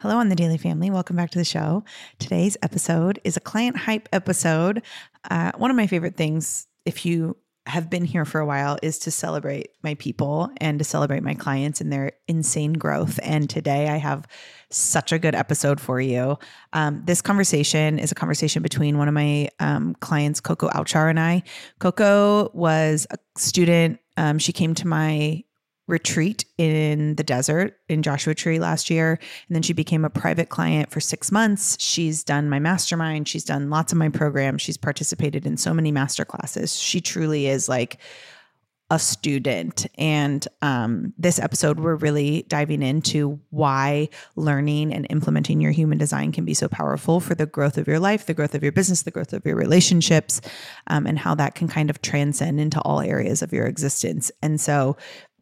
Hello, on the Daily Family. Welcome back to the show. Today's episode is a client hype episode. Uh, one of my favorite things, if you have been here for a while, is to celebrate my people and to celebrate my clients and their insane growth. And today I have such a good episode for you. Um, this conversation is a conversation between one of my um, clients, Coco Owchar, and I. Coco was a student. Um, she came to my retreat in the desert in Joshua Tree last year. And then she became a private client for six months. She's done my mastermind. She's done lots of my programs. She's participated in so many master classes. She truly is like a student. And um, this episode, we're really diving into why learning and implementing your human design can be so powerful for the growth of your life, the growth of your business, the growth of your relationships, um, and how that can kind of transcend into all areas of your existence. And so,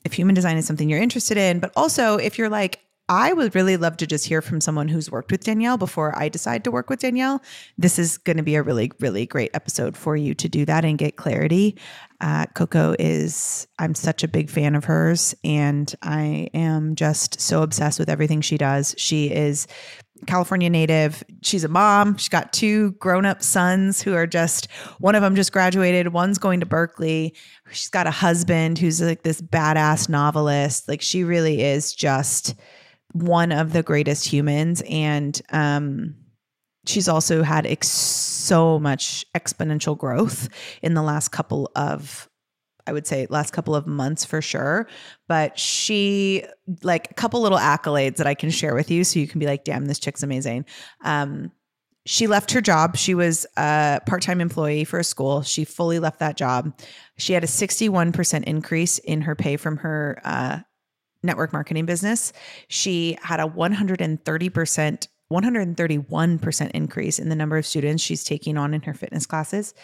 if human design is something you're interested in, but also if you're like, I would really love to just hear from someone who's worked with Danielle before I decide to work with Danielle. This is going to be a really, really great episode for you to do that and get clarity. Uh, Coco is, I'm such a big fan of hers, and I am just so obsessed with everything she does. She is California native. She's a mom. She's got two grown up sons who are just, one of them just graduated, one's going to Berkeley. She's got a husband who's like this badass novelist. Like she really is just one of the greatest humans. And um, she's also had ex- so much exponential growth in the last couple of I would say last couple of months for sure. But she like a couple little accolades that I can share with you so you can be like, damn, this chick's amazing. Um, she left her job. She was a part-time employee for a school. She fully left that job. She had a 61% increase in her pay from her uh, network marketing business. She had a 130% 131% increase in the number of students she's taking on in her fitness classes.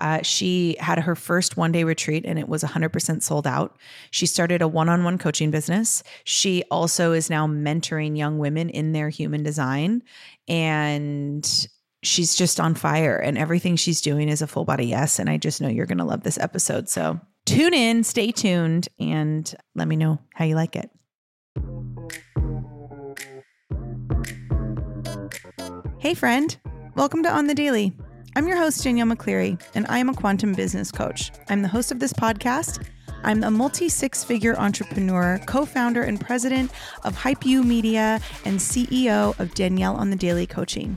Uh, she had her first one day retreat and it was 100% sold out. She started a one on one coaching business. She also is now mentoring young women in their human design. And she's just on fire and everything she's doing is a full body yes. And I just know you're going to love this episode. So tune in, stay tuned, and let me know how you like it. Hey, friend. Welcome to On the Daily. I'm your host, Danielle McCleary, and I am a quantum business coach. I'm the host of this podcast. I'm a multi six figure entrepreneur, co founder and president of Hype You Media, and CEO of Danielle on the Daily Coaching.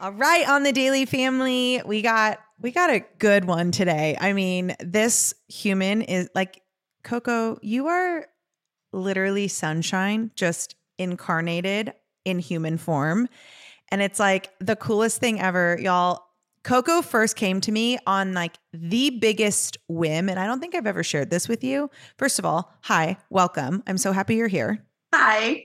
All right, on the Daily Family, we got we got a good one today. I mean, this human is like Coco, you are literally sunshine just incarnated in human form. And it's like the coolest thing ever, y'all. Coco first came to me on like the biggest whim. And I don't think I've ever shared this with you. First of all, hi, welcome. I'm so happy you're here. Hi.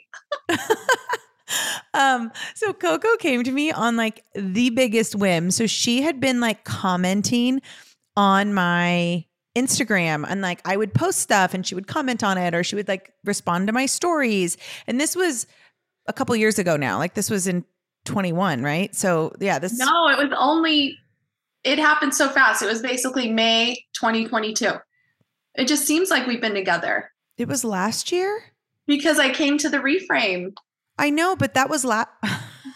um, so Coco came to me on like the biggest whim. So she had been like commenting on my Instagram and like I would post stuff and she would comment on it or she would like respond to my stories. And this was a couple years ago now. Like this was in 21, right? So yeah, this No, it was only it happened so fast. It was basically May 2022. It just seems like we've been together. It was last year? Because I came to the reframe. I know, but that was last.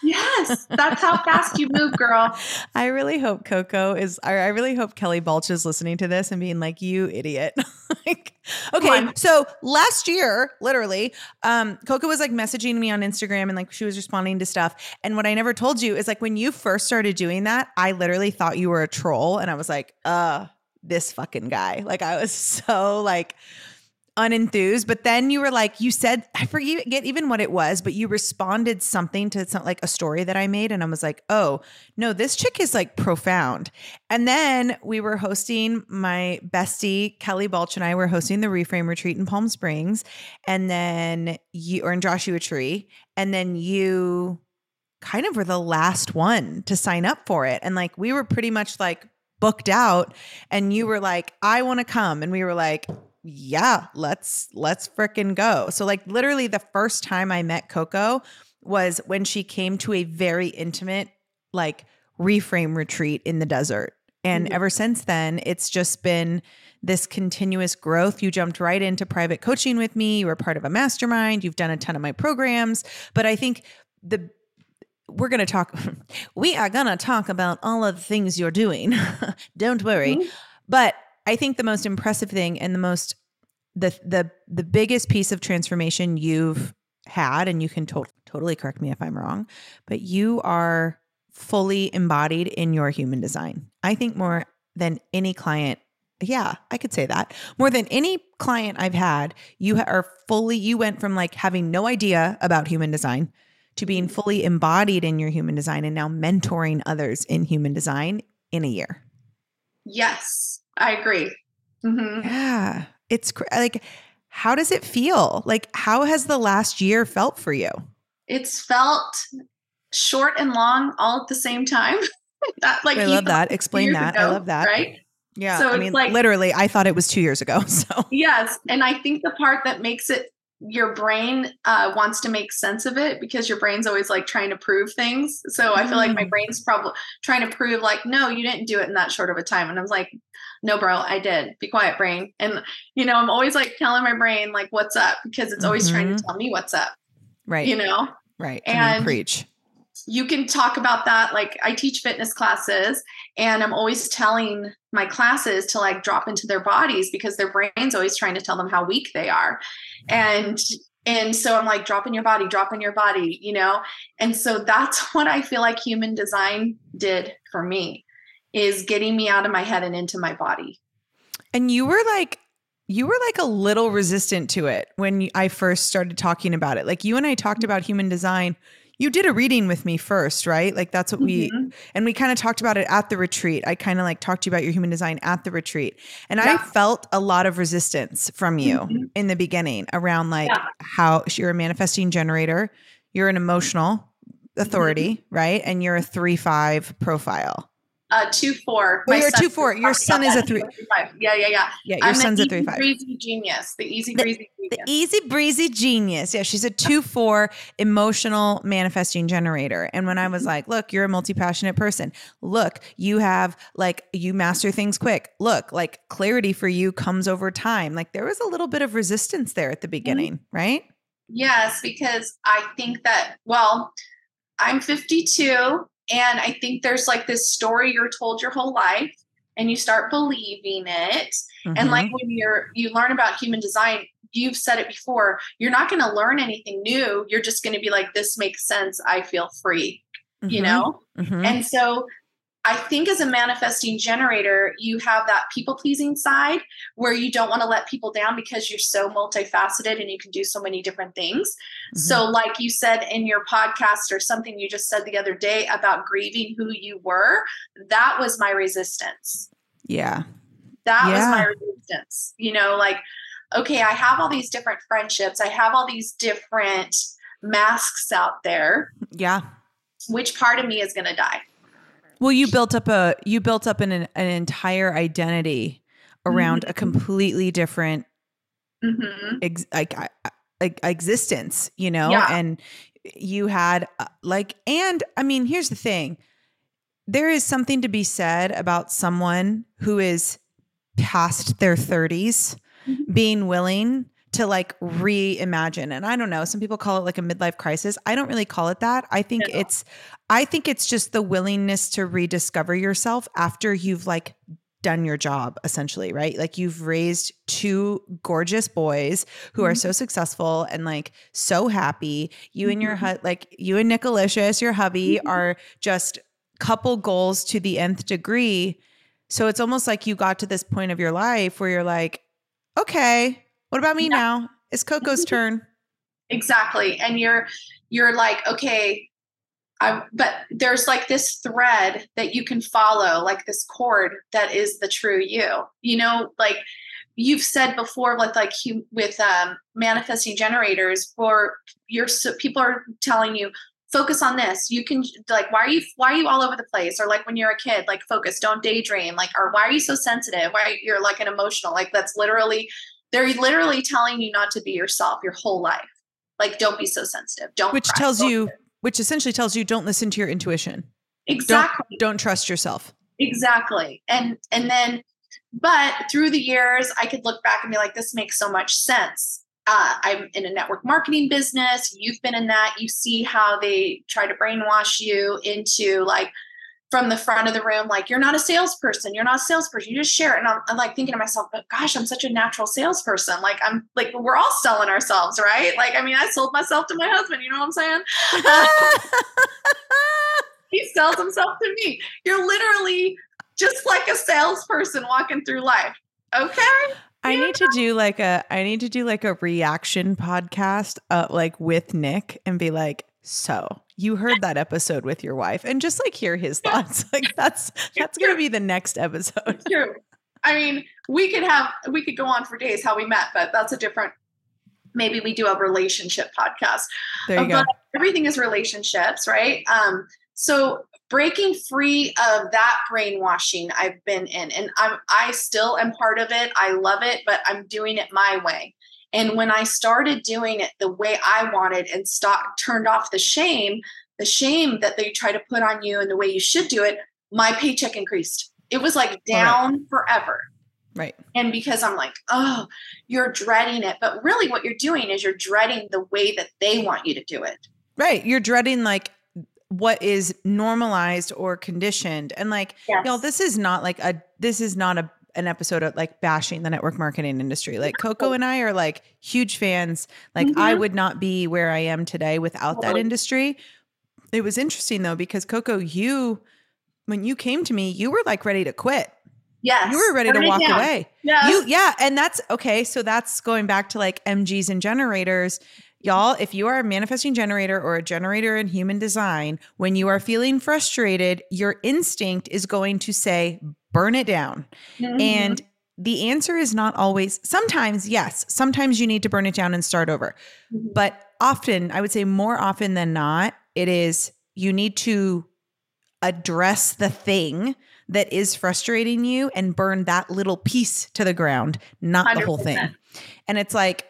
yes, that's how fast you move, girl. I really hope Coco is. I really hope Kelly Balch is listening to this and being like, "You idiot." like, okay, so last year, literally, um, Coco was like messaging me on Instagram and like she was responding to stuff. And what I never told you is like when you first started doing that, I literally thought you were a troll, and I was like, "Uh, this fucking guy." Like I was so like unenthused. But then you were like, you said, I forget even what it was, but you responded something to some, like a story that I made. And I was like, oh, no, this chick is like profound. And then we were hosting my bestie, Kelly Balch, and I were hosting the Reframe Retreat in Palm Springs. And then you, or in Joshua Tree. And then you kind of were the last one to sign up for it. And like, we were pretty much like, booked out and you were like I want to come and we were like yeah, let's let's freaking go. So like literally the first time I met Coco was when she came to a very intimate like reframe retreat in the desert. And mm-hmm. ever since then, it's just been this continuous growth. You jumped right into private coaching with me. You were part of a mastermind. You've done a ton of my programs. But I think the we're going to talk we are going to talk about all of the things you're doing. Don't worry. Mm-hmm. But I think the most impressive thing and the most the the the biggest piece of transformation you've had, and you can to- totally correct me if I'm wrong, but you are fully embodied in your human design. I think more than any client yeah, I could say that. More than any client I've had, you are fully, you went from like having no idea about human design to being fully embodied in your human design and now mentoring others in human design in a year. Yes. I agree. Mm-hmm. Yeah. It's cr- like, how does it feel? Like, how has the last year felt for you? It's felt short and long all at the same time. that, like, I love that. Explain that. Ago, I love that. Right. Yeah. So I mean, like, literally, I thought it was two years ago. So, yes. And I think the part that makes it your brain uh, wants to make sense of it because your brain's always like trying to prove things. So I feel like my mm. brain's probably trying to prove like, no, you didn't do it in that short of a time. And I was like, no, bro, I did. Be quiet, brain. And you know, I'm always like telling my brain like, what's up? Because it's always mm-hmm. trying to mm-hmm. tell me what's up. Right. You know. Right. And preach. You can talk about that. Like I teach fitness classes, and I'm always telling my classes to like drop into their bodies because their brain's always trying to tell them how weak they are and and so i'm like drop in your body drop in your body you know and so that's what i feel like human design did for me is getting me out of my head and into my body and you were like you were like a little resistant to it when I first started talking about it. Like you and I talked about human design you did a reading with me first, right? Like that's what we mm-hmm. and we kind of talked about it at the retreat. I kind of like talked to you about your human design at the retreat. And yeah. I felt a lot of resistance from you mm-hmm. in the beginning around like yeah. how you're a manifesting generator, you're an emotional authority, mm-hmm. right? And you're a 3-5 profile. Uh, two four. Oh, you're two four. Your son is a three. Five. Yeah, yeah, yeah. Yeah, your I'm son's a three five. Breezy genius. The easy breezy. Genius. the easy breezy genius. Yeah, she's a two four emotional manifesting generator. And when I was mm-hmm. like, look, you're a multi passionate person. Look, you have like you master things quick. Look, like clarity for you comes over time. Like there was a little bit of resistance there at the mm-hmm. beginning, mm-hmm. right? Yes, because I think that well, I'm 52 and I think there's like this story you're told your whole life and you start believing it. Mm-hmm. And like mm-hmm. when you're you learn about human design, you've said it before, you're not going to learn anything new. You're just going to be like this makes sense. I feel free. Mm-hmm. You know? Mm-hmm. And so I think as a manifesting generator, you have that people pleasing side where you don't want to let people down because you're so multifaceted and you can do so many different things. Mm-hmm. So, like you said in your podcast or something you just said the other day about grieving who you were, that was my resistance. Yeah. That yeah. was my resistance. You know, like, okay, I have all these different friendships, I have all these different masks out there. Yeah. Which part of me is going to die? Well, you built up a you built up an an entire identity around mm-hmm. a completely different mm-hmm. ex, like, like existence, you know, yeah. and you had uh, like and I mean, here's the thing. There is something to be said about someone who is past their 30s mm-hmm. being willing to like reimagine. And I don't know, some people call it like a midlife crisis. I don't really call it that. I think no. it's I think it's just the willingness to rediscover yourself after you've like done your job essentially, right? Like you've raised two gorgeous boys who mm-hmm. are so successful and like so happy. You mm-hmm. and your mm-hmm. like you and Nicolicious, your hubby mm-hmm. are just couple goals to the nth degree. So it's almost like you got to this point of your life where you're like, okay, What about me now? It's Coco's turn. Exactly. And you're you're like, okay, I, but there's like this thread that you can follow, like this cord that is the true you. You know, like you've said before, with like with um, manifesting generators, for your so people are telling you focus on this. You can like, why are you why are you all over the place? Or like when you're a kid, like focus, don't daydream. Like, or why are you so sensitive? Why you're like an emotional? Like that's literally they're literally telling you not to be yourself your whole life. Like, don't be so sensitive. Don't. Which cry. tells you, which essentially tells you, don't listen to your intuition. Exactly. Don't, don't trust yourself. Exactly. And and then, but through the years, I could look back and be like, this makes so much sense. Uh, I'm in a network marketing business. You've been in that. You see how they try to brainwash you into like from the front of the room, like, you're not a salesperson. You're not a salesperson. You just share it. And I'm, I'm, like thinking to myself, but gosh, I'm such a natural salesperson. Like, I'm like, we're all selling ourselves, right? Like, I mean, I sold myself to my husband. You know what I'm saying? he sells himself to me. You're literally just like a salesperson walking through life. Okay. I need to do like a I need to do like a reaction podcast uh, like with Nick and be like, so you heard that episode with your wife and just like hear his thoughts. Like that's that's gonna be the next episode. true. I mean, we could have we could go on for days how we met, but that's a different maybe we do a relationship podcast. There you but go. Everything is relationships, right? Um, so breaking free of that brainwashing I've been in, and I'm I still am part of it. I love it, but I'm doing it my way. And when I started doing it the way I wanted and stopped, turned off the shame, the shame that they try to put on you and the way you should do it, my paycheck increased. It was like down right. forever. Right. And because I'm like, oh, you're dreading it. But really, what you're doing is you're dreading the way that they want you to do it. Right. You're dreading like what is normalized or conditioned. And like, yes. you know, this is not like a, this is not a an episode of like bashing the network marketing industry. Like Coco and I are like huge fans. Like mm-hmm. I would not be where I am today without that industry. It was interesting though because Coco, you when you came to me, you were like ready to quit. Yeah, You were ready to walk away. Yeah. You yeah, and that's okay, so that's going back to like MGs and generators. Y'all, if you are a manifesting generator or a generator in human design, when you are feeling frustrated, your instinct is going to say, burn it down. Mm-hmm. And the answer is not always, sometimes, yes, sometimes you need to burn it down and start over. Mm-hmm. But often, I would say more often than not, it is you need to address the thing that is frustrating you and burn that little piece to the ground, not 100%. the whole thing. And it's like,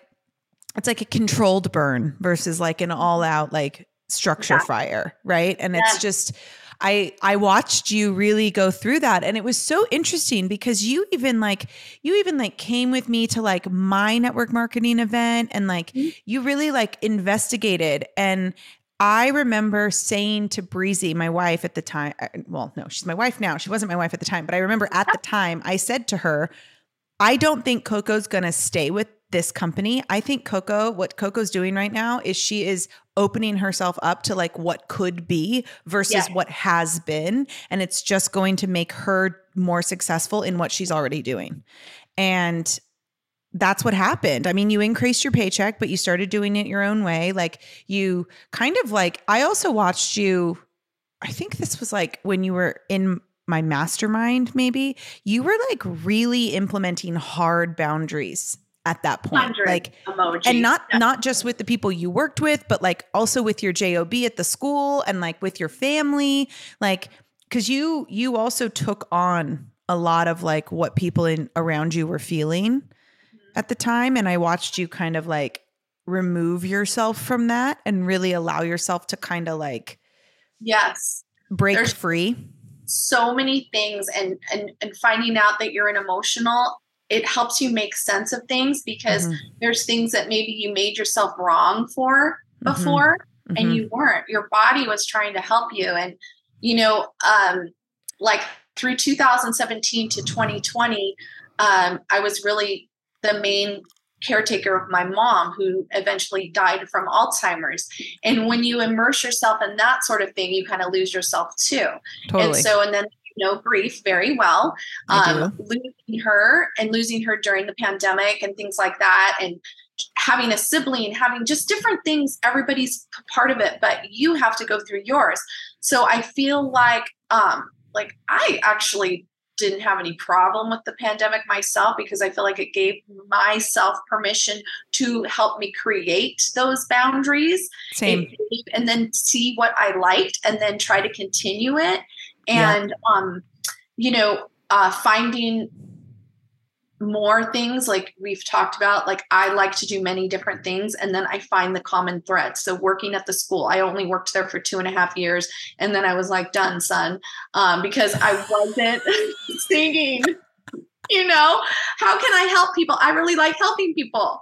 it's like a controlled burn versus like an all out like structure yeah. fire, right? And yeah. it's just I I watched you really go through that and it was so interesting because you even like you even like came with me to like my network marketing event and like mm-hmm. you really like investigated and I remember saying to Breezy, my wife at the time, uh, well, no, she's my wife now. She wasn't my wife at the time, but I remember at the time I said to her, I don't think Coco's going to stay with this company. I think Coco, what Coco's doing right now is she is opening herself up to like what could be versus what has been. And it's just going to make her more successful in what she's already doing. And that's what happened. I mean, you increased your paycheck, but you started doing it your own way. Like you kind of like, I also watched you. I think this was like when you were in my mastermind, maybe you were like really implementing hard boundaries at that point like emoji. and not yeah. not just with the people you worked with but like also with your job at the school and like with your family like because you you also took on a lot of like what people in around you were feeling mm-hmm. at the time and i watched you kind of like remove yourself from that and really allow yourself to kind of like yes break There's free so many things and and and finding out that you're an emotional it helps you make sense of things because mm-hmm. there's things that maybe you made yourself wrong for mm-hmm. before mm-hmm. and you weren't your body was trying to help you and you know um like through 2017 to 2020 um i was really the main caretaker of my mom who eventually died from alzheimer's and when you immerse yourself in that sort of thing you kind of lose yourself too totally. and so and then know grief very well. Um, losing her and losing her during the pandemic and things like that, and having a sibling, having just different things. Everybody's part of it, but you have to go through yours. So I feel like, um, like I actually didn't have any problem with the pandemic myself because I feel like it gave myself permission to help me create those boundaries. Same. and then see what I liked and then try to continue it. And, yeah. um, you know, uh, finding more things like we've talked about like i like to do many different things and then i find the common thread. So working at the school i only worked there for two and a half years and then i was like done son. Um, because i wasn't singing you know? How can i help people? I really like helping people.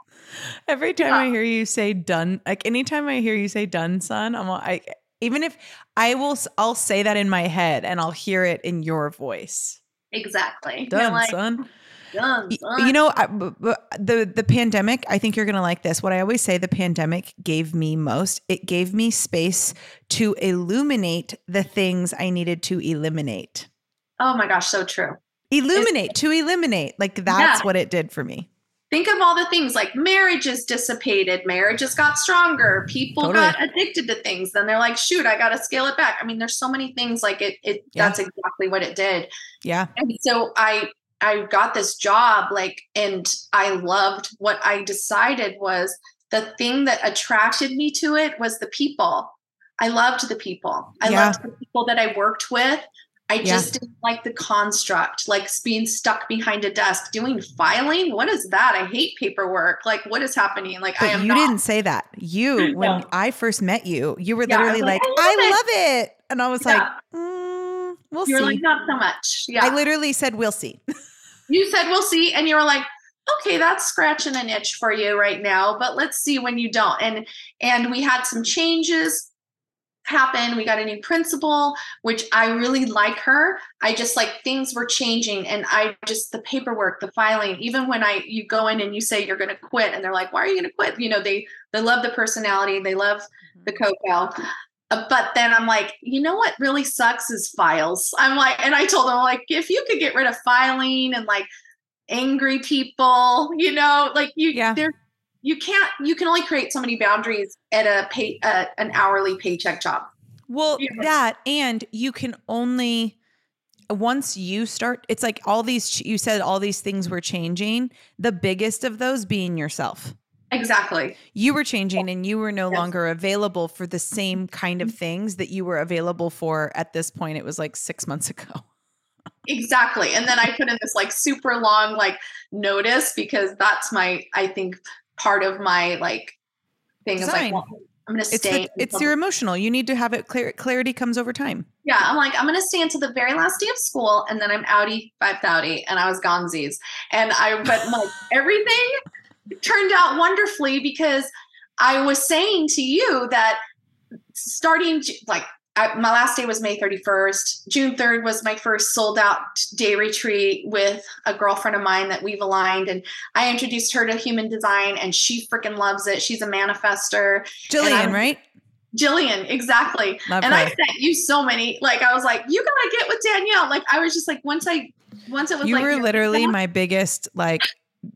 Every time i hear you say done like anytime i hear you say done son i'm I even if i will i'll say that in my head and i'll hear it in your voice exactly done like, son you know, I, the the pandemic. I think you're gonna like this. What I always say, the pandemic gave me most. It gave me space to illuminate the things I needed to eliminate. Oh my gosh, so true. Illuminate it's, to eliminate. Like that's yeah. what it did for me. Think of all the things like marriages dissipated, marriages got stronger, people totally. got addicted to things. Then they're like, shoot, I got to scale it back. I mean, there's so many things like it. It yeah. that's exactly what it did. Yeah. And so I I got this job, like, and I loved what I decided was the thing that attracted me to it was the people. I loved the people. I yeah. loved the people that I worked with. I just yeah. didn't like the construct, like being stuck behind a desk doing filing. What is that? I hate paperwork. Like, what is happening? Like, but I am. You not- didn't say that. You, when I first met you, you were literally yeah, like, like, I, love, I it. love, it. and I was like, mm, "We'll You're see." like, not so much. Yeah, I literally said, "We'll see." you said we'll see and you were like okay that's scratching an itch for you right now but let's see when you don't and and we had some changes happen we got a new principal which i really like her i just like things were changing and i just the paperwork the filing even when i you go in and you say you're to quit and they're like why are you to quit you know they they love the personality they love the mm-hmm. coco uh, but then I'm like, you know what really sucks is files. I'm like, and I told them like, if you could get rid of filing and like angry people, you know, like you, yeah. there, you can't, you can only create so many boundaries at a pay, uh, an hourly paycheck job. Well, that, and you can only, once you start, it's like all these, you said all these things were changing. The biggest of those being yourself. Exactly. You were changing and you were no yes. longer available for the same kind of things that you were available for at this point. It was like six months ago. Exactly. And then I put in this like super long like notice because that's my, I think, part of my like thing Design. is like, well, I'm going to stay. It's, the, it's your emotional. You need to have it clear. Clarity comes over time. Yeah. I'm like, I'm going to stay until the very last day of school. And then I'm outie, five outie. And I was gonzies. And I, but like everything turned out wonderfully because I was saying to you that starting like I, my last day was May 31st. June 3rd was my first sold out day retreat with a girlfriend of mine that we've aligned. And I introduced her to human design and she freaking loves it. She's a manifester. Jillian, right? Jillian, exactly. Love and her. I sent you so many, like, I was like, you gotta get with Danielle. Like, I was just like, once I, once it was you like, were literally my biggest, like,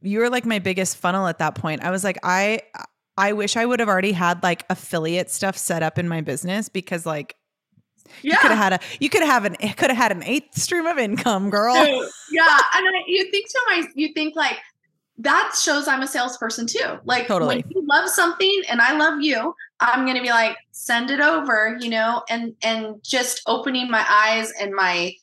you were like my biggest funnel at that point. I was like, I I wish I would have already had like affiliate stuff set up in my business because like yeah. you could have had a you could have an could have had an eighth stream of income, girl. Yeah, and I, you think to my you think like that shows I'm a salesperson too. Like totally. when you love something and I love you, I'm gonna be like send it over, you know, and and just opening my eyes and my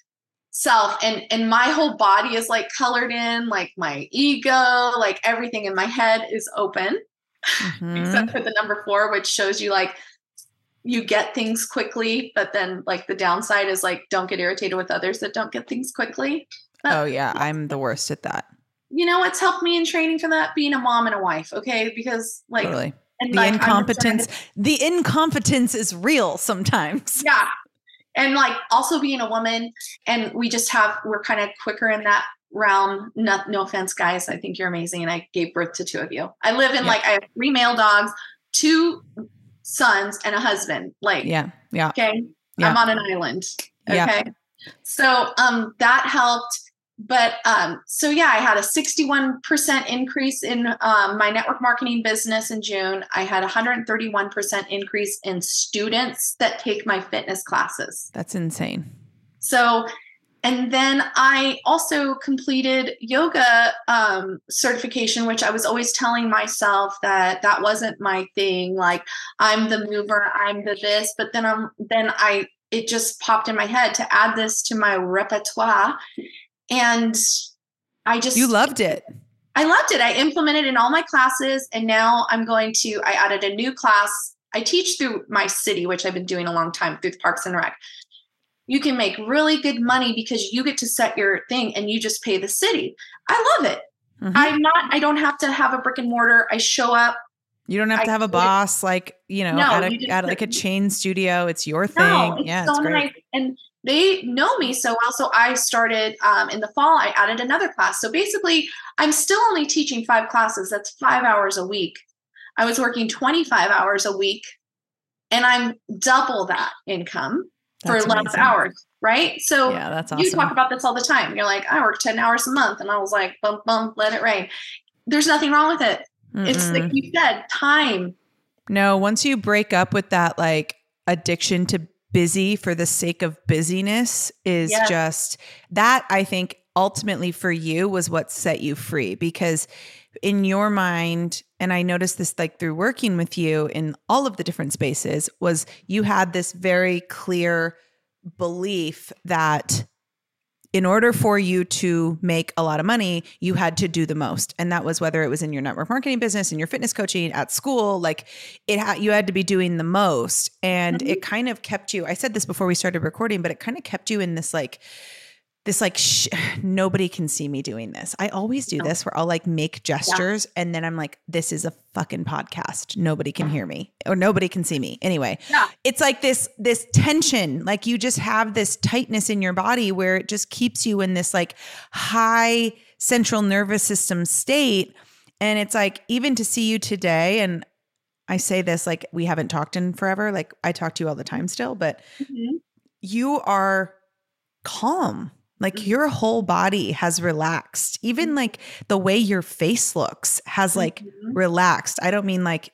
self and and my whole body is like colored in like my ego like everything in my head is open mm-hmm. except for the number four which shows you like you get things quickly but then like the downside is like don't get irritated with others that don't get things quickly. But, oh yeah i'm the worst at that. You know what's helped me in training for that? Being a mom and a wife okay? Because like totally. And the like, incompetence the incompetence is real sometimes. Yeah. And like also being a woman and we just have we're kind of quicker in that realm. No, no offense guys i think you're amazing and i gave birth to two of you. I live in yeah. like i have three male dogs two sons and a husband like yeah yeah okay yeah. i'm on an island okay yeah. So um, that helped. But um, so yeah, I had a 61% increase in um, my network marketing business in June. I had 131% increase in students that take my fitness classes. That's insane. So and then I also completed yoga um, certification, which I was always telling myself that that wasn't my thing. Like I'm the mover, I'm the this. But then I'm then I it just popped in my head to add this to my repertoire, and I just you loved it. I loved it. I implemented in all my classes, and now I'm going to. I added a new class. I teach through my city, which I've been doing a long time through Parks and Rec you can make really good money because you get to set your thing and you just pay the city. I love it. Mm-hmm. I'm not, I don't have to have a brick and mortar. I show up. You don't have I to have a boss like, you know, no, at, a, at like a chain studio. It's your thing. No, it's yeah, so it's great. Nice. And they know me so well. So I started um, in the fall, I added another class. So basically, I'm still only teaching five classes. That's five hours a week. I was working 25 hours a week and I'm double that income for less hours, right? So yeah, that's awesome. You talk about this all the time. You're like, I work 10 hours a month. And I was like, bump, bump, let it rain. There's nothing wrong with it. Mm-mm. It's like you said, time. No, once you break up with that like addiction to busy for the sake of busyness is yes. just that I think ultimately for you was what set you free because in your mind and i noticed this like through working with you in all of the different spaces was you had this very clear belief that in order for you to make a lot of money, you had to do the most. And that was whether it was in your network marketing business, in your fitness coaching, at school, like it had you had to be doing the most. And mm-hmm. it kind of kept you, I said this before we started recording, but it kind of kept you in this like this like sh- nobody can see me doing this. I always do this where I'll like make gestures yeah. and then I'm like this is a fucking podcast. Nobody can hear me or nobody can see me. Anyway, yeah. it's like this this tension, like you just have this tightness in your body where it just keeps you in this like high central nervous system state and it's like even to see you today and I say this like we haven't talked in forever, like I talk to you all the time still, but mm-hmm. you are calm like mm-hmm. your whole body has relaxed. Even mm-hmm. like the way your face looks has like mm-hmm. relaxed. I don't mean like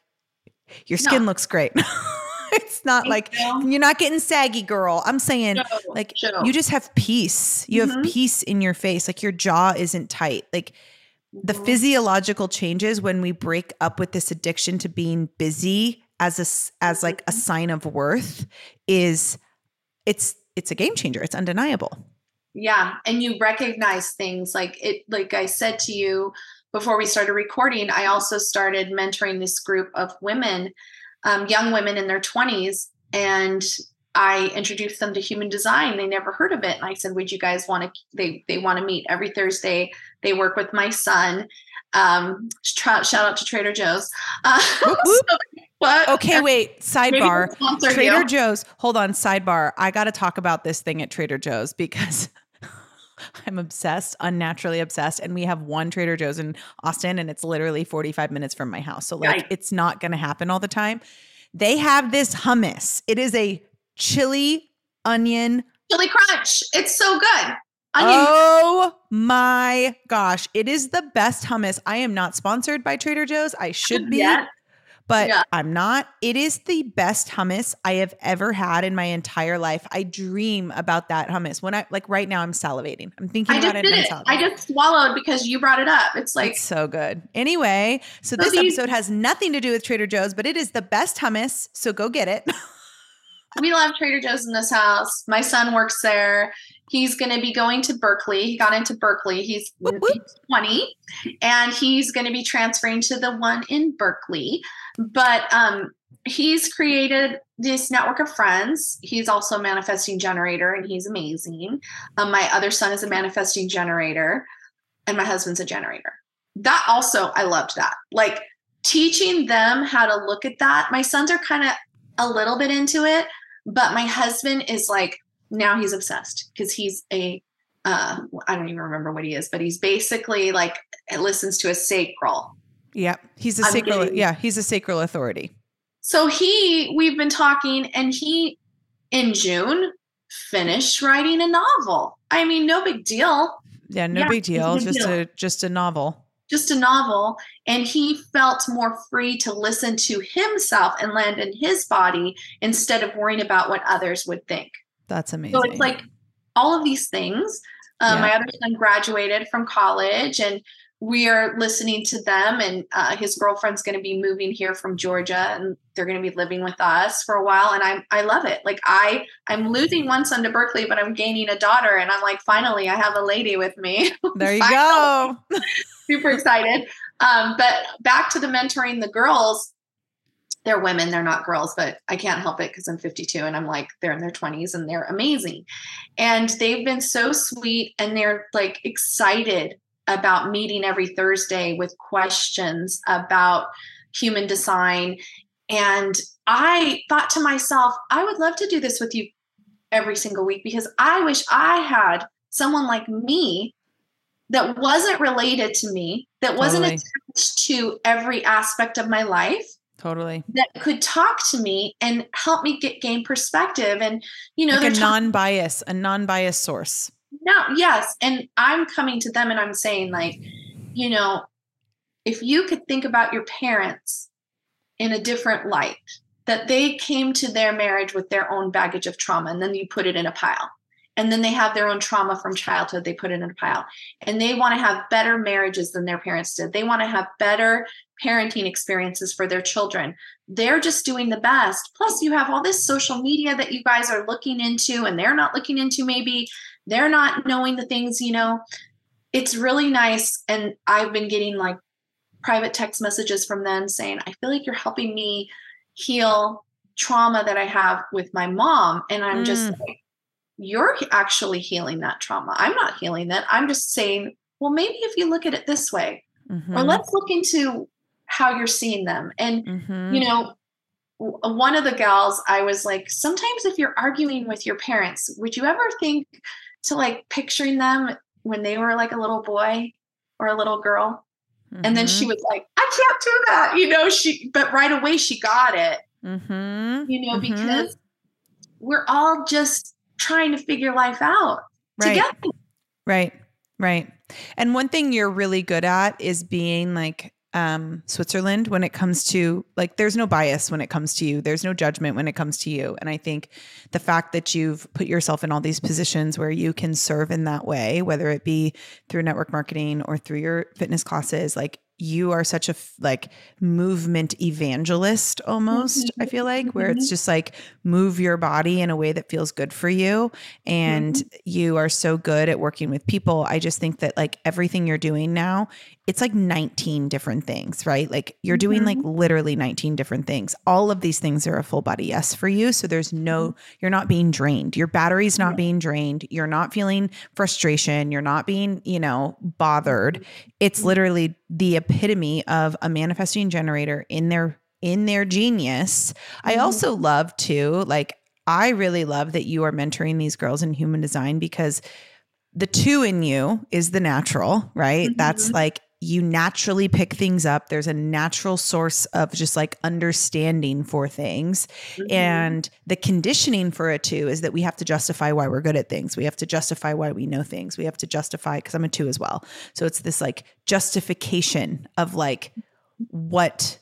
your skin no. looks great. it's not like you're not getting saggy, girl. I'm saying no, like no. you just have peace. You mm-hmm. have peace in your face. Like your jaw isn't tight. Like the mm-hmm. physiological changes when we break up with this addiction to being busy as a as like a mm-hmm. sign of worth is it's it's a game changer. It's undeniable yeah and you recognize things like it like i said to you before we started recording i also started mentoring this group of women um, young women in their 20s and i introduced them to human design they never heard of it and i said would you guys want to they they want to meet every thursday they work with my son um shout out to trader joe's uh, whoop, whoop. What? Okay, wait. Sidebar. Trader you. Joe's. Hold on. Sidebar. I got to talk about this thing at Trader Joe's because I'm obsessed, unnaturally obsessed. And we have one Trader Joe's in Austin and it's literally 45 minutes from my house. So, like, it's not going to happen all the time. They have this hummus. It is a chili onion. Chili crunch. It's so good. Onion. Oh my gosh. It is the best hummus. I am not sponsored by Trader Joe's. I should be. But yeah. I'm not. It is the best hummus I have ever had in my entire life. I dream about that hummus. When I like right now, I'm salivating. I'm thinking I about it. it. I just swallowed because you brought it up. It's like it's so good. Anyway, so, so this these, episode has nothing to do with Trader Joe's, but it is the best hummus. So go get it. we love Trader Joe's in this house. My son works there. He's going to be going to Berkeley. He got into Berkeley. He's, whoop, whoop. 20 and he's going to be transferring to the one in Berkeley. But um, he's created this network of friends. He's also a manifesting generator and he's amazing. Um, my other son is a manifesting generator and my husband's a generator. That also, I loved that. Like teaching them how to look at that. My sons are kind of a little bit into it, but my husband is like, now he's obsessed because he's a uh, I don't even remember what he is, but he's basically like it listens to a sacral. Yeah, he's a sacral. Getting, yeah, he's a sacral authority. So he, we've been talking, and he in June finished writing a novel. I mean, no big deal. Yeah, no Yeah, big deal. big just deal. a just a novel. just a novel and he felt more free to listen to himself and land in his body instead of worrying about what others would think That's amazing. so it's like all of these things um, Yeah. my other son graduated from college and we are listening to them and uh, his girlfriend's going to be moving here from georgia and they're going to be living with us for a while and i i love it like i i'm losing one son to berkeley but i'm gaining a daughter and i'm like finally i have a lady with me there you go. super excited. Um, but back to the mentoring the girls. They're women, they're not girls, but I can't help it because I'm 52 and I'm like, they're in their 20s and they're amazing. And they've been so sweet and they're like excited about meeting every Thursday with questions about human design. And I thought to myself, I would love to do this with you every single week because I wish I had someone like me that wasn't related to me, that wasn't Totally. attached to every aspect of my life, Totally. that could talk to me and help me get gain perspective. And you know, like a talking non-bias, a non-bias source. no, yes. And I'm coming to them and I'm saying, like, you know, if you could think about your parents in a different light, that they came to their marriage with their own baggage of trauma, and then you put it in a pile. And then they have their own trauma from childhood, they put it in a pile. And they want to have better marriages than their parents did. They want to have better parenting experiences for their children. They're just doing the best. Plus, you have all this social media that you guys are looking into, and they're not looking into maybe they're not knowing the things you know it's really nice and i've been getting like private text messages from them saying i feel like you're helping me heal trauma that i have with my mom and i'm just Mm. like you're actually healing that trauma i'm not healing that i'm just saying well maybe if you look at it this way or Mhm. let's look into how you're seeing them and Mhm. you know one of the gals i was like sometimes if you're arguing with your parents would you ever think to like picturing them when they were like a little boy or a little girl and then she Mhm. was like i can't do that you know she but right away she got it Mhm. you know Mhm. because we're all just trying to figure life out right. together Right. Right. And one thing you're really good at is being like um Switzerland when it comes to like there's no bias when it comes to you. There's no judgment when it comes to you. And I think the fact that you've put yourself in all these positions where you can serve in that way, whether it be through network marketing or through your fitness classes, like you are such a like movement evangelist almost i feel like where it's just like move your body in a way that feels good for you and you are so good at working with people i just think that like everything you're doing now it's like 19 different things right? Like you're doing like mm-hmm. literally 19 different things. All of these things are a full body yes for you so there's no mm-hmm. you're not being drained. Your battery's not being drained. You're not feeling frustration. You're not being you know bothered. It's mm-hmm. literally the epitome of a manifesting generator in their in their genius. I also love too like i really love that you are mentoring these girls in human design because the two in you is the natural right? That's Mhm. like you naturally pick things up there's a natural source of just like understanding for things Mhm. and the conditioning for it too is that we have to justify why we're good at things. We have to justify why we know things. We have to justify because I'm a two as well. So it's this like justification of like what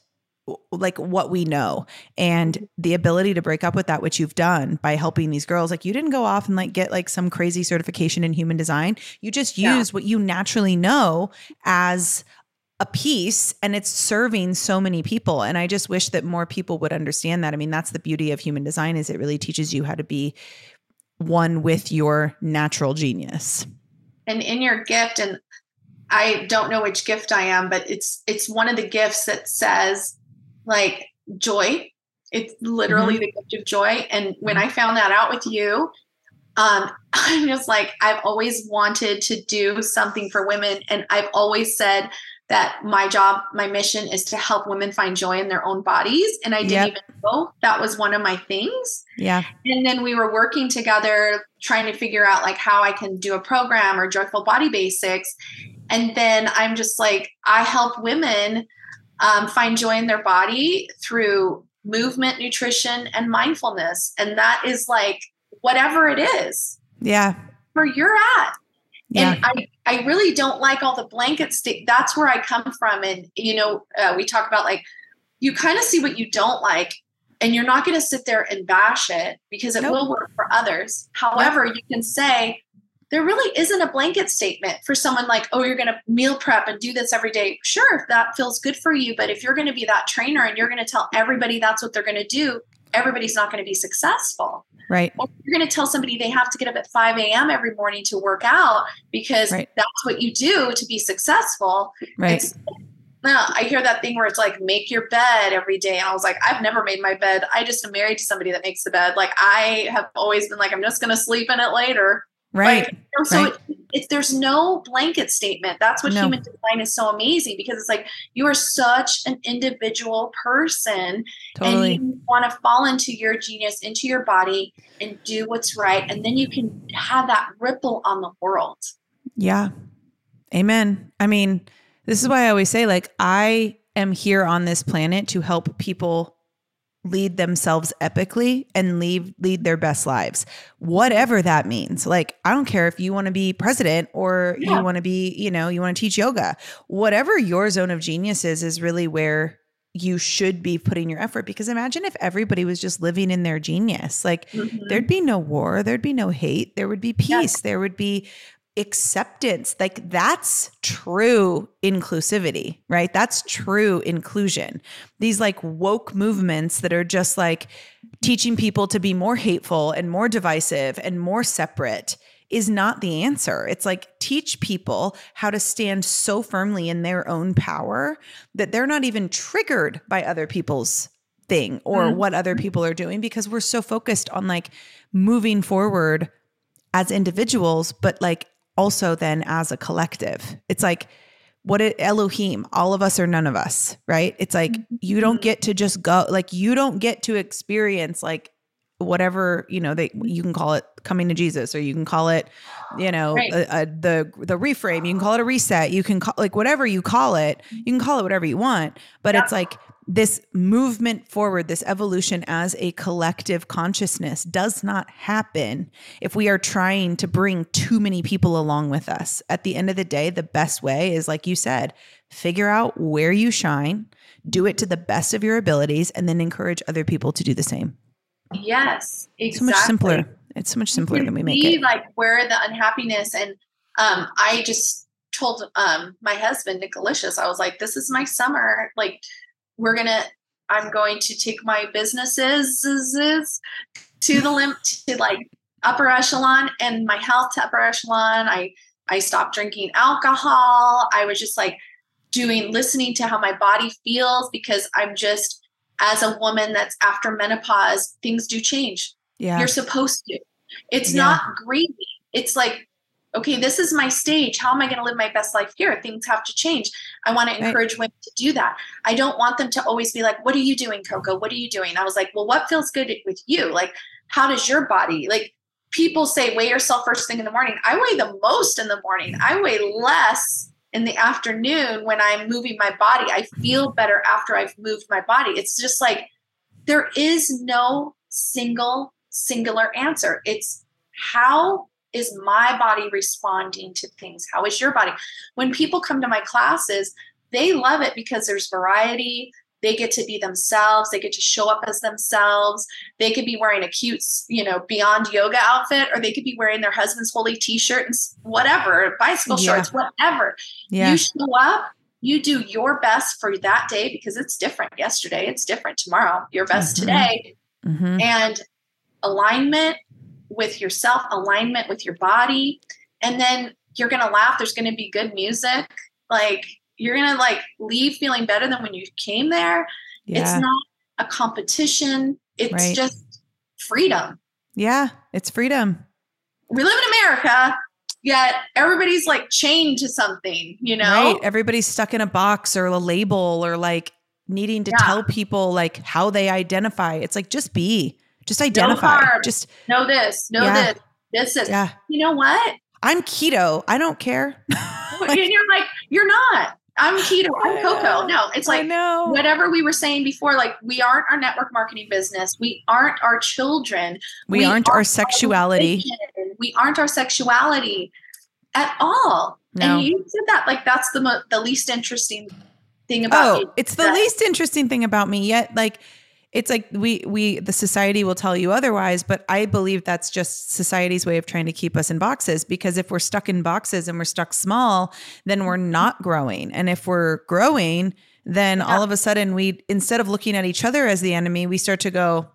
like what we know and the ability to break up with that which you've done by helping these girls. Like you didn't go off and like get like some crazy certification in human design. You just Yeah. use what you naturally know as a piece and it's serving so many people. And i just wish that more people would understand that. I mean that's the beauty of human design is it really teaches you how to be one with your natural genius. And in your gift and i don't know which gift i am but it's it's one of the gifts that says like joy. It's literally the gift of joy. And when i found that out with you um i'm just like i've always wanted to do something for women. And i've always said that my job my mission is to help women find joy in their own bodies. And i didn't Yep. even know that was one of my things. Yeah. And then we were working together trying to figure out like how i can do a program or joyful body basics. And then i'm just like i help women um, find joy in their body through movement nutrition and mindfulness and that is like whatever it is. Yeah. Where you're at. Yeah. And I, I really don't like all the blanket stick. That's where I come from. And, you know, uh, we talk about like, you kind of see what you don't like and you're not going to sit there and bash it because it Nope. will work for others. However, you can say, there really isn't a blanket statement for someone like, oh, you're going to meal prep and do this every day. Sure, that feels good for you. But if you're going to be that trainer and you're going to tell everybody that's what they're going to do, everybody's not going to be successful. Right. Or you're going to tell somebody they have to get up at 5 a.m. every morning to work out because Right. that's what you do to be successful. Right. It's, no, I hear that thing where it's like make your bed every day. And I was like, I've never made my bed. I just am married to somebody that makes the bed. Like I have always been like, I'm just going to sleep in it later. Right. Like, you know, so right. it, it's there's no blanket statement. That's what No. human design is so amazing because it's like you are such an individual person totally. and you want to fall into your genius, into your body and do what's right. And then you can have that ripple on the world. Yeah. Amen. I mean, this is why I always say, like, I am here on this planet to help people lead themselves epically and lead lead their best lives. Whatever that means. Like, I don't care if you want to be president or Yeah. you want to be, you know, you want to teach yoga. Whatever your zone of genius is, is really where you should be putting your effort because imagine if everybody was just living in their genius like Mhm. there'd be no war there'd be no hate there would be Yeah. peace there would be acceptance like that's true inclusivity right that's true inclusion these like woke movements that are just like teaching people to be more hateful and more divisive and more separate is not the answer. It's like teach people how to stand so firmly in their own power that they're not even triggered by other people's thing or Mhm. what other people are doing because we're so focused on like moving forward as individuals, but like also then as a collective. It's like what it Elohim, all of us or none of us, right? It's like you don't get to just go like you don't get to experience like whatever you know they you can call it coming to jesus or you can call it you know Right. uh, uh, the the reframe you can call it a reset you can call like whatever you call it you can call it whatever you want but Yeah. it's like this movement forward this evolution as a collective consciousness does not happen if we are trying to bring too many people along with us at the end of the day the best way is like you said figure out where you shine do it to the best of your abilities and then encourage other people to do the same Yes, exactly. so much simpler. It's so much simpler than we make see, it. Like where the unhappiness and um, I just told um my husband Nicolicious, I was like, this is my summer. Like we're gonna, I'm going to take my businesses to the limp to like upper echelon and my health to upper echelon. I I stopped drinking alcohol. I was just like doing listening to how my body feels because I'm just as a woman that's after menopause, things do change. Yeah. You're supposed to. It's Yeah. not greedy. It's like, okay, this is my stage. How am I going to live my best life here? Things have to change. I want to Right. encourage women to do that. I don't want them to always be like, what are you doing, Coco? What are you doing? I was like, well, what feels good with you? Like, how does your body, like, people say weigh yourself first thing in the morning. I weigh the most in the morning. I weigh less in the afternoon when I'm moving my body. I mm-hmm. feel better after I've moved my body. It's just like there is no single singular answer. It's how is my body responding to things? How is your body? When people come to my classes, they love it because there's variety. They get to be themselves. They get to show up as themselves. They could be wearing a cute, you know, beyond yoga outfit, or they could be wearing their husband's holy t-shirt and whatever, bicycle Yeah. shorts, whatever. Yeah. You show up, you do your best for that day because it's different yesterday, it's different tomorrow, your best Mhm. today. Mhm. And alignment with yourself, alignment with your body. And then you're going to laugh. There's going to be good music. Like you're going to like leave feeling better than when you came there. Yeah. It's not a competition. It's Right. just freedom. yeah. It's freedom. We live in America, yet everybody's like chained to something, you know? Right. Everybody's stuck in a box or a label or like needing to Yeah. tell people like how they identify. It's like just be. Just identify. carbs. just Know this, know Yeah. this. This is, yeah. you know what? I'm keto. I don't care. and you're like, you're not. I'm keto. I'm coco. No, it's like whatever we were saying before. Like we aren't our network marketing business. We aren't our children. We, aren't our sexuality. religion. We aren't our sexuality at all. No. And you said that like that's the mo- the least interesting thing about Oh, you. it's the That- least interesting thing about me yet. Like, it's like we we the society will tell you otherwise, but I believe that's just society's way of trying to keep us in boxes. Because if we're stuck in boxes and we're stuck small, then we're mm-hmm. not growing. And if we're growing, then all of a sudden we instead of looking at each other as the enemy, we start to go.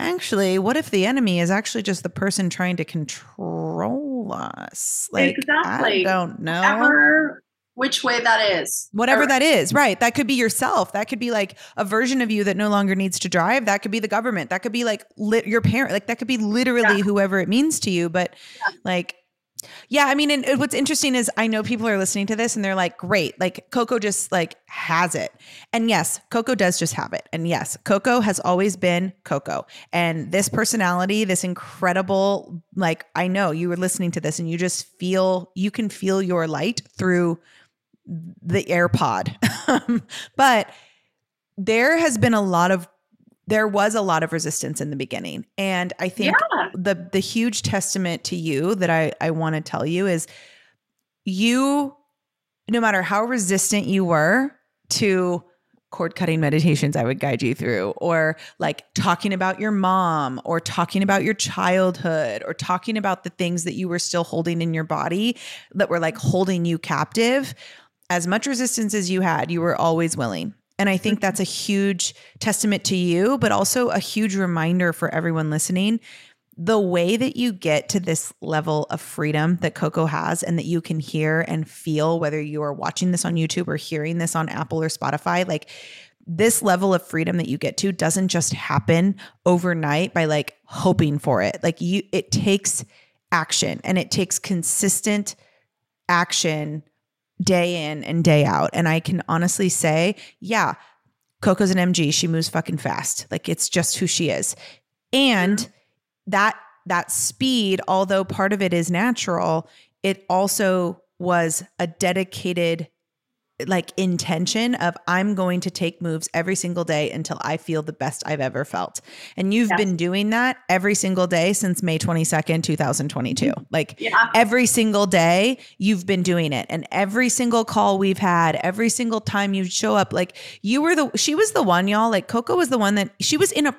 Actually, what if the enemy is actually just the person trying to control us? Like, Exactly. I don't know Ever which way that is. whatever Or- that is right. That could be yourself. That could be like a version of you that no longer needs to drive. That could be the government. That could be like lit your parent like that could be literally Yeah. whoever it means to you but like yeah i mean and what's interesting is i know people are listening to this and they're like great like coco just like has it. And yes coco does just have it. And yes coco has always been coco. And this personality this incredible like i know you were listening to this and you just feel you can feel your light through the AirPod. but there has been a lot of there was a lot of resistance in the beginning. And I think Yeah. the the huge testament to you that I I want to tell you is you no matter how resistant you were to cord cutting meditations I would guide you through or like talking about your mom or talking about your childhood or talking about the things that you were still holding in your body that were like holding you captive as much resistance as you had you were always willing and I think mm-hmm. that's a huge testament to you, but also a huge reminder for everyone listening. The way that you get to this level of freedom that Coco has and that you can hear and feel, whether you are watching this on YouTube or hearing this on Apple or Spotify, like this level of freedom that you get to doesn't just happen overnight by like hoping for it. Like you, it takes action and it takes consistent action day in and day out. And I can honestly say, yeah, Coco's an MG. She moves fucking fast. Like it's just who she is. And that that speed, although part of it is natural, it also was a dedicated like intention of I'm going to take moves every single day until I feel the best I've ever felt. And you've Yes. been doing that every single day since May 22nd, 2022. Like Yeah. every single day you've been doing it and every single call we've had every single time you show up like you were the she was the one y'all like coco was the one that she was in a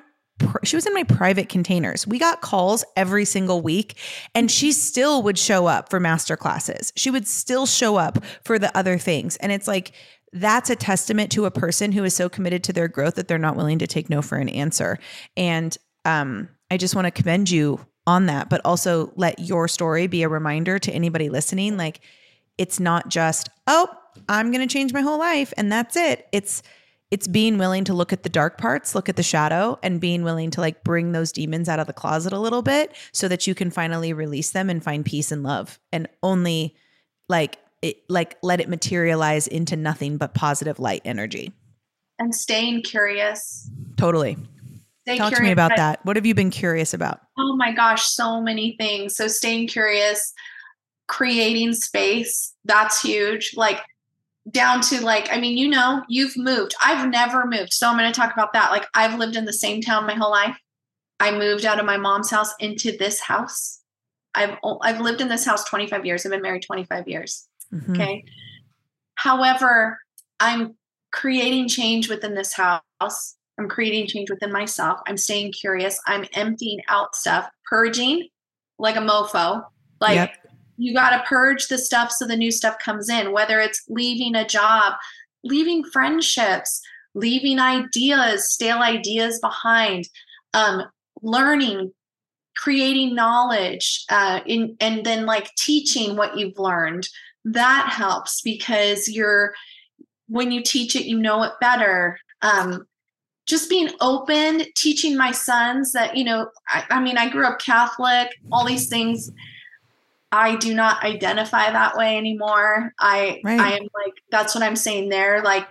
she was in my private containers we got calls every single week and she still would show up for master classes she would still show up for the other things and it's like that's a testament to a person who is so committed to their growth that they're not willing to take no for an answer and um i just want to commend you on that, but also let your story be a reminder to anybody listening. Like, it's not just, oh, I'm going to change my whole life and that's it. It's, it's being willing to look at the dark parts, look at the shadow, and being willing to like bring those demons out of the closet a little bit so that you can finally release them and find peace and love and only like it, like let it materialize into nothing but positive light energy. And staying curious. Totally. Stay Talk to me about that. What have you been curious about? Oh my gosh, so many things. So staying curious, creating space, that's huge. Like down to like, I mean, you know, you've moved. I've never moved. So I'm going to talk about that. Like I've lived in the same town my whole life. I moved out of my mom's house into this house. I've I've lived in this house 25 years. I've been married 25 years. Mhm. Okay. However, I'm creating change within this house. I'm creating change within myself. I'm staying curious. I'm emptying out stuff, purging like a mofo. Like Yep. You got to purge the stuff so the new stuff comes in, whether it's leaving a job, leaving friendships, leaving ideas, stale ideas behind, um, learning, creating knowledge, uh, in, and then like teaching what you've learned. That helps because you're, when you teach it, you know it better. Um, just being open, teaching my sons that, you know, I, I mean, I grew up Catholic, all these things. I do not identify that way anymore. I Right. I am like that's what I'm saying there. Like,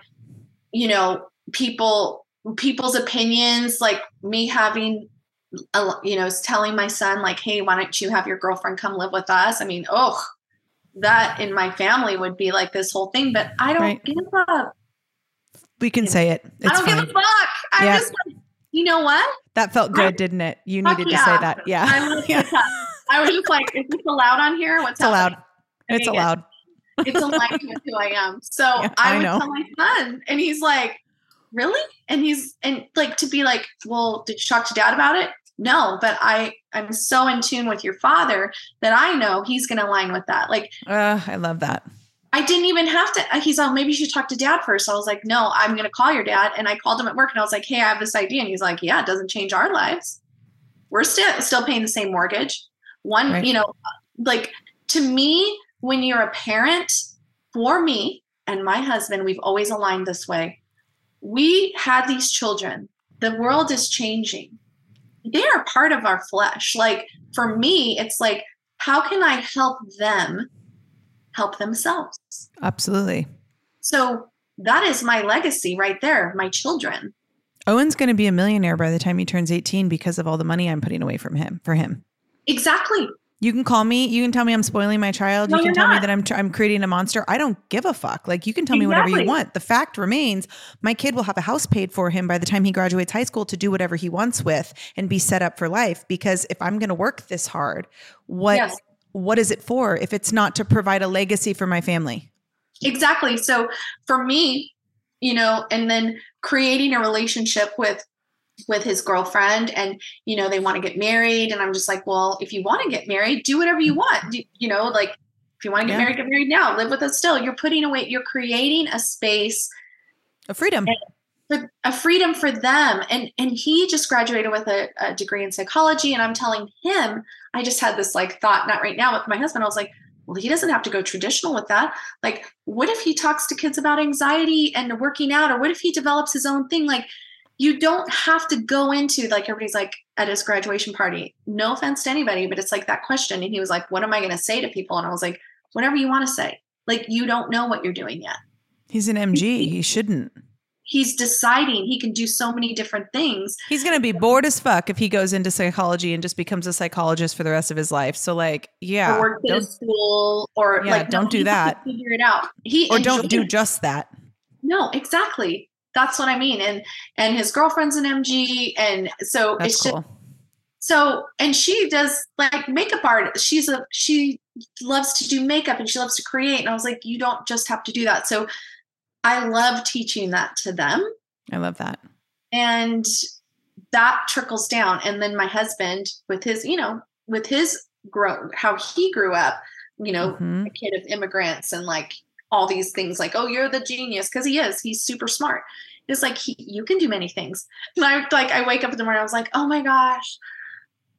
you know, people people's opinions, like me having a, you know, telling my son like, hey, why don't you have your girlfriend come live with us? I mean, oh, that in my family would be like this whole thing, but I don't Right. give a We can say it. It's I don't fine. give a fuck. I'm Yeah. just like, you know what? that felt I- good, didn't it? You needed yeah. to say that. Yeah. I, love Yeah. that. I was just like, is this allowed on here? What's It's allowed. It's allowed. It's aligned with who I am. So Yeah, I I would know. tell my son, and he's like, "Really?" And he's and like to be like, "Well, did you talk to dad about it?" No, but I I'm so in tune with your father that I know he's going to align with that. Like Uh, I love that. I didn't even have to. He's like, maybe you should talk to dad first. I was like, no, I'm going to call your dad. And I called him at work and I was like, hey, I have this idea. And he's like, yeah, it doesn't change our lives. We're still still paying the same mortgage. One, Right. you know, like to me, when you're a parent, for me and my husband, we've always aligned this way. We had these children. The world is changing. They are part of our flesh. Like for me, it's like, how can I help them help themselves? Absolutely. So that is my legacy right there, my children. Owen's going to be a millionaire by the time he turns 18 because of all the money I'm putting away from him for him. Exactly. You can call me. You can tell me I'm spoiling my child. No, you can tell me that I'm tr- I'm creating a monster. I don't give a fuck. Like you can tell me whatever you want. The fact remains, my kid will have a house paid for him by the time he graduates high school to do whatever he wants with and be set up for life. Because if I'm going to work this hard, what Yes. what is it for if it's not to provide a legacy for my family? Exactly. So for me, you know, and then creating a relationship with with his girlfriend and you know they want to get married. And i'm just like well if you want to get married do whatever you want. Do, you know like if you want to get Yeah. married get married now. Live with us still. You're putting away you're creating a space A freedom. for a freedom for them. And and he just graduated with a, a degree in psychology. And i'm telling him i just had this like thought not right now with my husband i was like well he doesn't have to go traditional with that. Like what if he talks to kids about anxiety and working out? Or what if he develops his own thing? Like you don't have to go into like everybody's like at his graduation party no offense to anybody but it's like that question and he was like what am i going to say to people and i was like whatever you want to say like you don't know what you're doing yet He's an MG. He shouldn't. he's deciding he can do so many different things He's going to be bored as fuck if he goes into psychology and just becomes a psychologist for the rest of his life. So like, yeah, or work at school or Yeah, like don't do he that. figure it out he or don't do enjoys- just that. no exactly that's what i mean and and his girlfriend's an mg and so That's it's cool. just so and she does like makeup art she's a she loves to do makeup and she loves to create and i was like you don't just have to do that so i love teaching that to them I love that. and that trickles down and then my husband with his you know with his grow how he grew up you know Mhm. a kid of immigrants and like all these things like oh you're the genius because he is he's super smart it's like he, you can do many things and i like i wake up in the morning i was like oh my gosh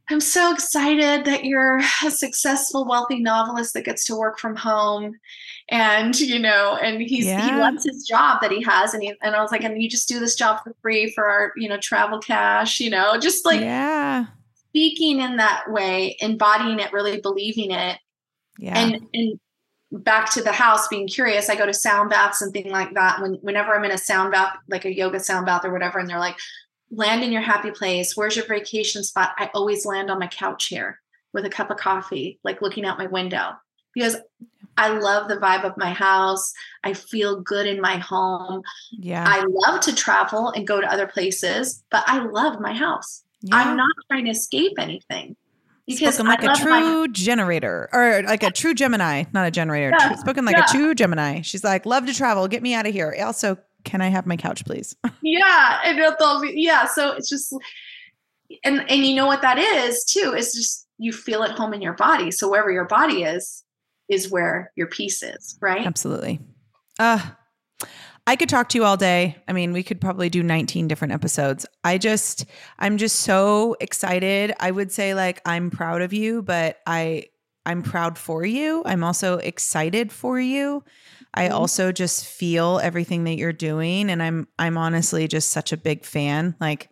i'm so excited that you're a successful wealthy novelist that gets to work from home and you know and he's he Yeah. loves his job that he has and he, and i was like and you just do this job for free for our you know travel cash you know just like yeah. speaking in that way embodying it really believing it Yeah. and and back to the house being curious i go to sound baths and things like that. When whenever i'm in a sound bath like a yoga sound bath or whatever and they're like land in your happy place. Where's your vacation spot? I always land on my couch here with a cup of coffee like looking out my window because i love the vibe of my house. I feel good in my home. Yeah. i love to travel and go to other places but i love my house. Yeah. i'm not trying to escape anything because spoken like I a love my true generator or like a true Gemini, not a generator. Yeah, True- spoken like yeah. a true Gemini. She's like, love to travel. Get me out of here. Also, can I have my couch, please? yeah and be, yeah so it's just and and you know what that is too is just you feel at home in your body so wherever your body is is where your peace is right Absolutely. Uh, I could talk to you all day. I mean, we could probably do 19 different episodes. I just, I'm just so excited. I would say like I'm proud of you, but I, I'm proud for you. I'm also excited for you. I Mhm. also just feel everything that you're doing, and I'm, I'm honestly just such a big fan. Like,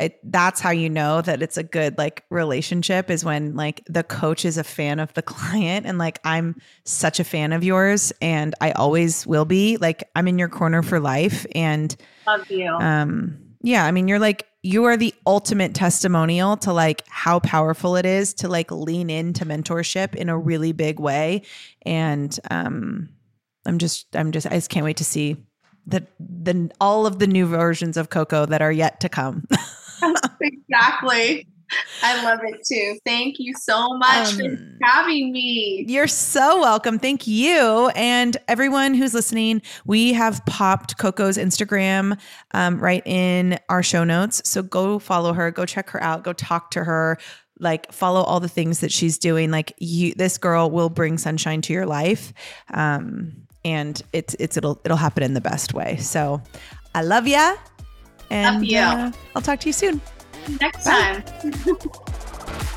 it, that's how you know that it's a good like relationship is when like the coach is a fan of the client and like I'm such a fan of yours and I always will be like I'm in your corner for life and love you um yeah I mean you're like you are the ultimate testimonial to like how powerful it is to like lean into mentorship in a really big way. And um I'm just I'm just I just can't wait to see the the all of the new versions of Coco that are yet to come. exactly. I love it too. Thank you so much um, for having me. You're so welcome. Thank you. And everyone who's listening, we have popped Coco's Instagram um, right in our show notes. So go follow her, go check her out, go talk to her. Like follow all the things that she's doing. Like you, this girl will bring sunshine to your life, um, and it's it's it'll it'll happen in the best way. So, I love ya, and Love you. Uh, I'll talk to you soon. Next Bye. time.